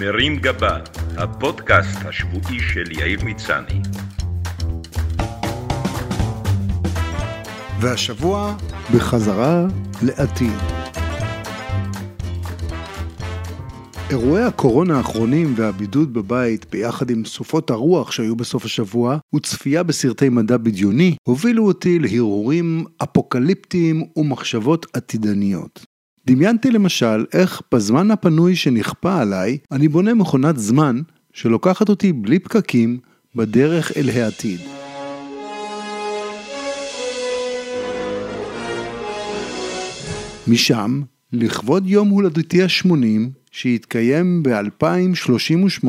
מרים גבה, הפודקאסט השבועי של יאיר מצני. והשבוע בחזרה לעתיד. אירועי הקורונה האחרונים והבידוד בבית ביחד עם סופות הרוח שהיו בסוף השבוע וצפייה בסרטי מדע בדיוני הובילו אותי להרהורים אפוקליפטיים ומחשבות עתידניות. דמיינתי למשל איך בזמן הפנוי שנכפה עליי אני בונה מכונת זמן שלוקחת אותי בלי פקקים בדרך אל העתיד. משם, לכבוד יום הולדתי ה-80, שהתקיים ב-2038,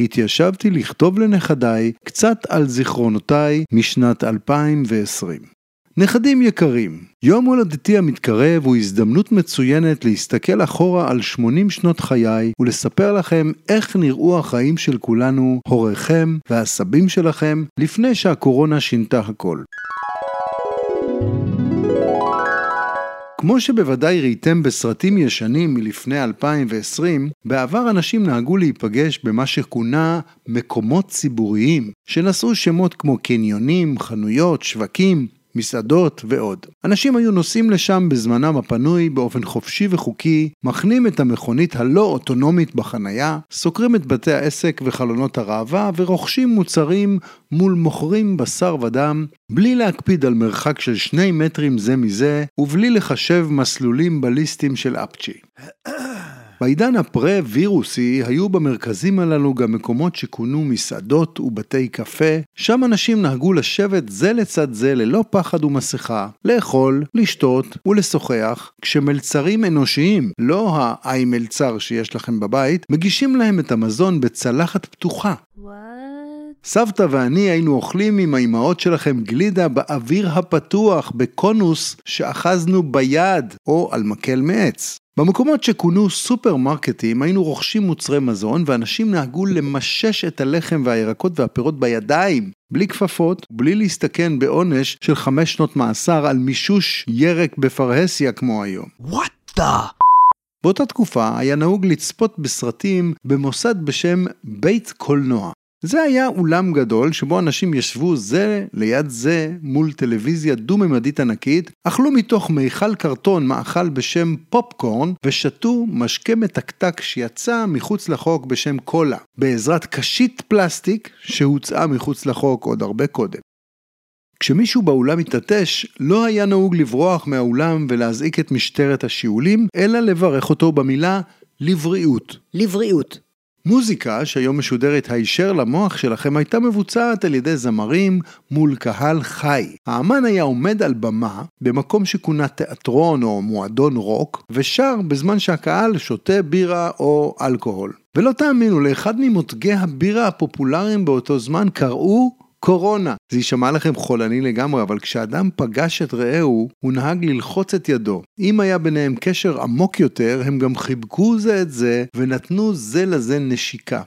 התיישבתי לכתוב לנכדיי קצת על זיכרונותיי משנת 2020. נכדים יקרים, יום הולדתי המתקרב הוא הזדמנות מצוינת להסתכל אחורה על 80 שנות חיי ולספר לכם איך נראו החיים של כולנו, הוריכם והסבים שלכם, לפני שהקורונה שינתה הכל. כמו שבוודאי ראיתם בסרטים ישנים מלפני 2020, בעבר אנשים נהגו להיפגש במה שכונה מקומות ציבוריים, שנשאו שמות כמו קניונים, חנויות, שווקים, מסעדות ועוד. אנשים היו נוסעים לשם בזמנם הפנוי באופן חופשי וחוקי, מכנים את המכונית הלא אוטונומית בחנייה, סוקרים את בתי העסק וחלונות הראווה ורוכשים מוצרים מול מוכרים בשר ודם, בלי להקפיד על מרחק של שני מטרים זה מזה, ובלי לחשב מסלולים בליסטיים של אפצ'י. בעידן הפרה-וירוסי היו במרכזים הללו גם מקומות שכונו מסעדות ובתי קפה, שם אנשים נהגו לשבת זה לצד זה ללא פחד ומסכה, לאכול, לשתות ולשוחח, כשמלצרים אנושיים, לא האי מלצר שיש לכם בבית, מגישים להם את המזון בצלחת פתוחה. What? סבתא ואני היינו אוכלים עם האימהות שלכם גלידה באוויר הפתוח בקונוס שאחזנו ביד או על מקל מעץ. במקומות שכונו סופרמרקטים היינו רוכשים מוצרי מזון ואנשים נהגו למשש את הלחם והירקות והפירות בידיים, בלי כפפות, בלי להסתכן בעונש של חמש שנות מאסר על מישוש ירק בפרהסיה כמו היום. What the? באותה תקופה היה נהוג לצפות בסרטים במוסד בשם בית קולנוע. זה היה אולם גדול שבו אנשים ישבו זה ליד זה מול טלוויזיה דו-ממדית ענקית, אכלו מתוך מיכל קרטון מאכל בשם פופקורן ושתו משקה מתקתק שיצא מחוץ לחוק בשם קולה, בעזרת קשית פלסטיק שהוצאה מחוץ לחוק עוד הרבה קודם. כשמישהו באולם התעטש, לא היה נהוג לברוח מהאולם ולהזעיק את משטרת השיעולים, אלא לברך אותו במילה לבריאות. לבריאות. מוזיקה שהיום משודרת הישר למוח שלכם הייתה מבוצעת על ידי זמרים מול קהל חי. האמן היה עומד על במה במקום שכונה תיאטרון או מועדון רוק ושר בזמן שהקהל שותה בירה או אלכוהול. ולא תאמינו, לאחד ממותגי הבירה הפופולריים באותו זמן קראו קורונה. זה יישמע לכם חולני לגמרי, אבל כשאדם פגש את רעהו, הוא נהג ללחוץ את ידו. אם היה ביניהם קשר עמוק יותר, הם גם חיבקו זה את זה, ונתנו זה לזה נשיקה.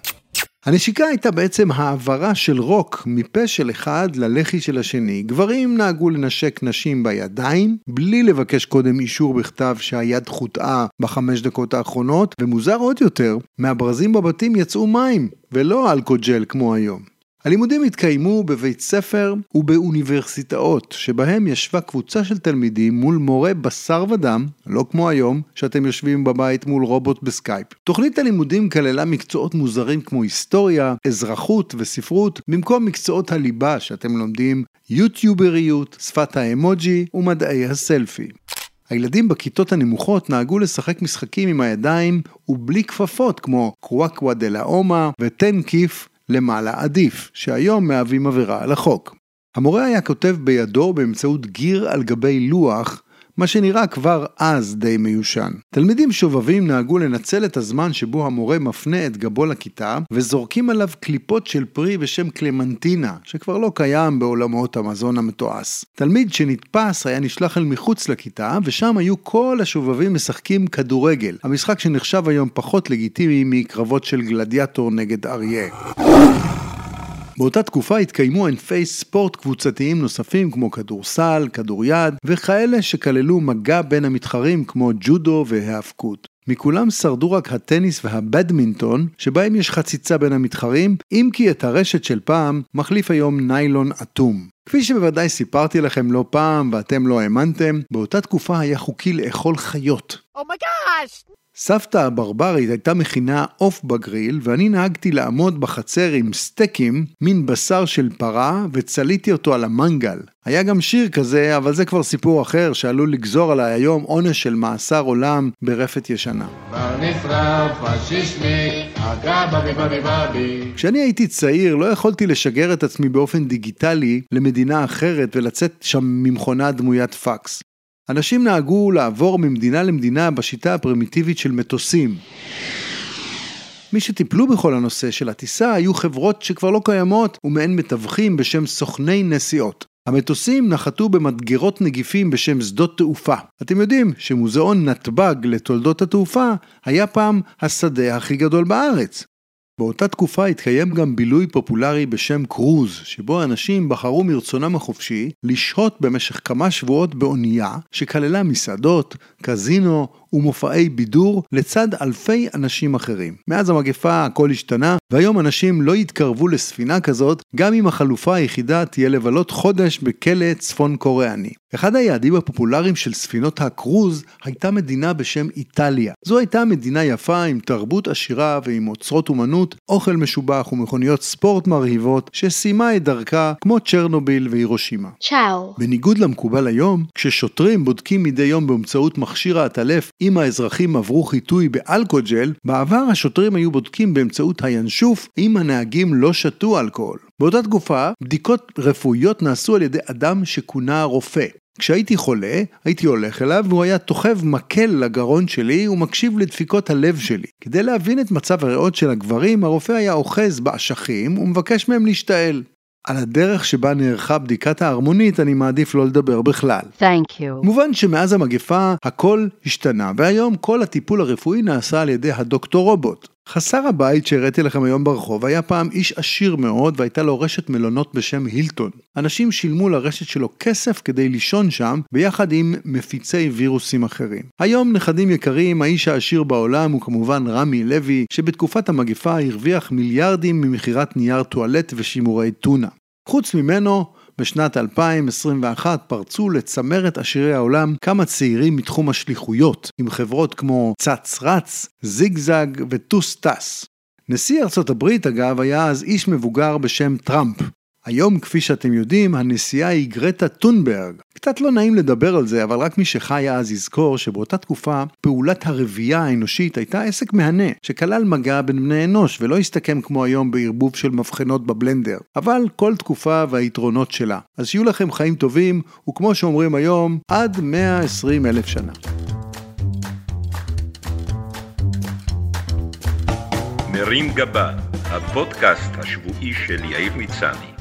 הנשיקה הייתה בעצם העברה של רוק מפה של אחד ללחי של השני. גברים נהגו לנשק נשים בידיים, בלי לבקש קודם אישור בכתב שהיד חוטאה בחמש דקות האחרונות, ומוזר עוד יותר, מהברזים בבתים יצאו מים, ולא אלכוג'ל כמו היום. הלימודים התקיימו בבית ספר ובאוניברסיטאות, שבהם ישבה קבוצה של תלמידים מול מורה בשר ודם, לא כמו היום, שאתם יושבים בבית מול רובוט בסקייפ. תוכנית הלימודים כללה מקצועות מוזרים כמו היסטוריה, אזרחות וספרות, במקום מקצועות הליבה שאתם לומדים יוטיובריות, שפת האמוג'י ומדעי הסלפי. הילדים בכיתות הנמוכות נהגו לשחק משחקים עם הידיים ובלי כפפות כמו קוואקווה דה לה אומה ותן כיף למעלה עדיף, שהיום מהווים עבירה על החוק. המורה היה כותב בידו באמצעות גיר על גבי לוח, מה שנראה כבר אז די מיושן. תלמידים שובבים נהגו לנצל את הזמן שבו המורה מפנה את גבו לכיתה, וזורקים עליו קליפות של פרי בשם קלמנטינה, שכבר לא קיים בעולמות המזון המתועש. תלמיד שנתפס היה נשלח אל מחוץ לכיתה, ושם היו כל השובבים משחקים כדורגל, המשחק שנחשב היום פחות לגיטימי מקרבות של גלדיאטור נגד אריה. באותה תקופה התקיימו ענפי ספורט קבוצתיים נוספים כמו כדורסל, כדוריד וכאלה שכללו מגע בין המתחרים כמו ג'ודו והיאבקות. מכולם שרדו רק הטניס והבדמינטון, שבהם יש חציצה בין המתחרים, אם כי את הרשת של פעם מחליף היום ניילון אטום. כפי שבוודאי סיפרתי לכם לא פעם ואתם לא האמנתם, באותה תקופה היה חוקי לאכול חיות. אומייגאש! Oh סבתא הברברית הייתה מכינה עוף בגריל, ואני נהגתי לעמוד בחצר עם סטייקים, מין בשר של פרה, וצליתי אותו על המנגל. היה גם שיר כזה, אבל זה כבר סיפור אחר, שעלול לגזור עליי היום עונש של מאסר עולם ברפת ישנה. כשאני הייתי צעיר, לא יכולתי לשגר את עצמי באופן דיגיטלי למדינה אחרת ולצאת שם ממכונה דמוית פקס. אנשים נהגו לעבור ממדינה למדינה בשיטה הפרימיטיבית של מטוסים. מי שטיפלו בכל הנושא של הטיסה היו חברות שכבר לא קיימות ומעין מתווכים בשם סוכני נסיעות. המטוסים נחתו במדגרות נגיפים בשם שדות תעופה. אתם יודעים שמוזיאון נתב"ג לתולדות התעופה היה פעם השדה הכי גדול בארץ. באותה תקופה התקיים גם בילוי פופולרי בשם קרוז, שבו אנשים בחרו מרצונם החופשי לשהות במשך כמה שבועות באונייה שכללה מסעדות, קזינו ומופעי בידור לצד אלפי אנשים אחרים. מאז המגפה הכל השתנה, והיום אנשים לא יתקרבו לספינה כזאת, גם אם החלופה היחידה תהיה לבלות חודש בכלא צפון קוריאני. אחד היעדים הפופולריים של ספינות הקרוז הייתה מדינה בשם איטליה. זו הייתה מדינה יפה עם תרבות עשירה ועם אוצרות אומנות, אוכל משובח ומכוניות ספורט מרהיבות, שסיימה את דרכה כמו צ'רנוביל והירושימה. צ'או. בניגוד למקובל היום, כששוטרים בודקים מדי יום באמצעות מכשיר העטלף אם האזרחים עברו חיטוי באלכוג'ל, בעבר השוטרים היו בודקים באמצעות הינשוף אם הנהגים לא שתו אלכוהול. באותה תקופה, בדיקות רפואיות נעשו על ידי אדם שכונה רופא. כשהייתי חולה, הייתי הולך אליו והוא היה תוחב מקל לגרון שלי ומקשיב לדפיקות הלב שלי. כדי להבין את מצב הריאות של הגברים, הרופא היה אוחז באשכים ומבקש מהם להשתעל. על הדרך שבה נערכה בדיקת ההרמונית אני מעדיף לא לדבר בכלל. Thank you. מובן שמאז המגפה הכל השתנה, והיום כל הטיפול הרפואי נעשה על ידי הדוקטור רובוט. חסר הבית שהראיתי לכם היום ברחוב היה פעם איש עשיר מאוד והייתה לו רשת מלונות בשם הילטון. אנשים שילמו לרשת שלו כסף כדי לישון שם ביחד עם מפיצי וירוסים אחרים. היום נכדים יקרים, האיש העשיר בעולם הוא כמובן רמי לוי שבתקופת המגפה הרוויח מיליארדים ממכירת נייר טואלט ושימורי טונה. חוץ ממנו, בשנת 2021 פרצו לצמרת עשירי העולם כמה צעירים מתחום השליחויות, עם חברות כמו צץ רץ, זיגזג וטוס טס. נשיא ארצות הברית אגב היה אז איש מבוגר בשם טראמפ, היום, כפי שאתם יודעים, הנשיאה היא גרטה טונברג. קצת לא נעים לדבר על זה, אבל רק מי שחי אז יזכור שבאותה תקופה, פעולת הרבייה האנושית הייתה עסק מהנה, שכלל מגע בין בני אנוש, ולא הסתכם כמו היום בערבוב של מבחנות בבלנדר. אבל כל תקופה והיתרונות שלה. אז שיהיו לכם חיים טובים, וכמו שאומרים היום, עד 120 אלף שנה. מרים גבה, הפודקאסט השבועי של יאיר מצני.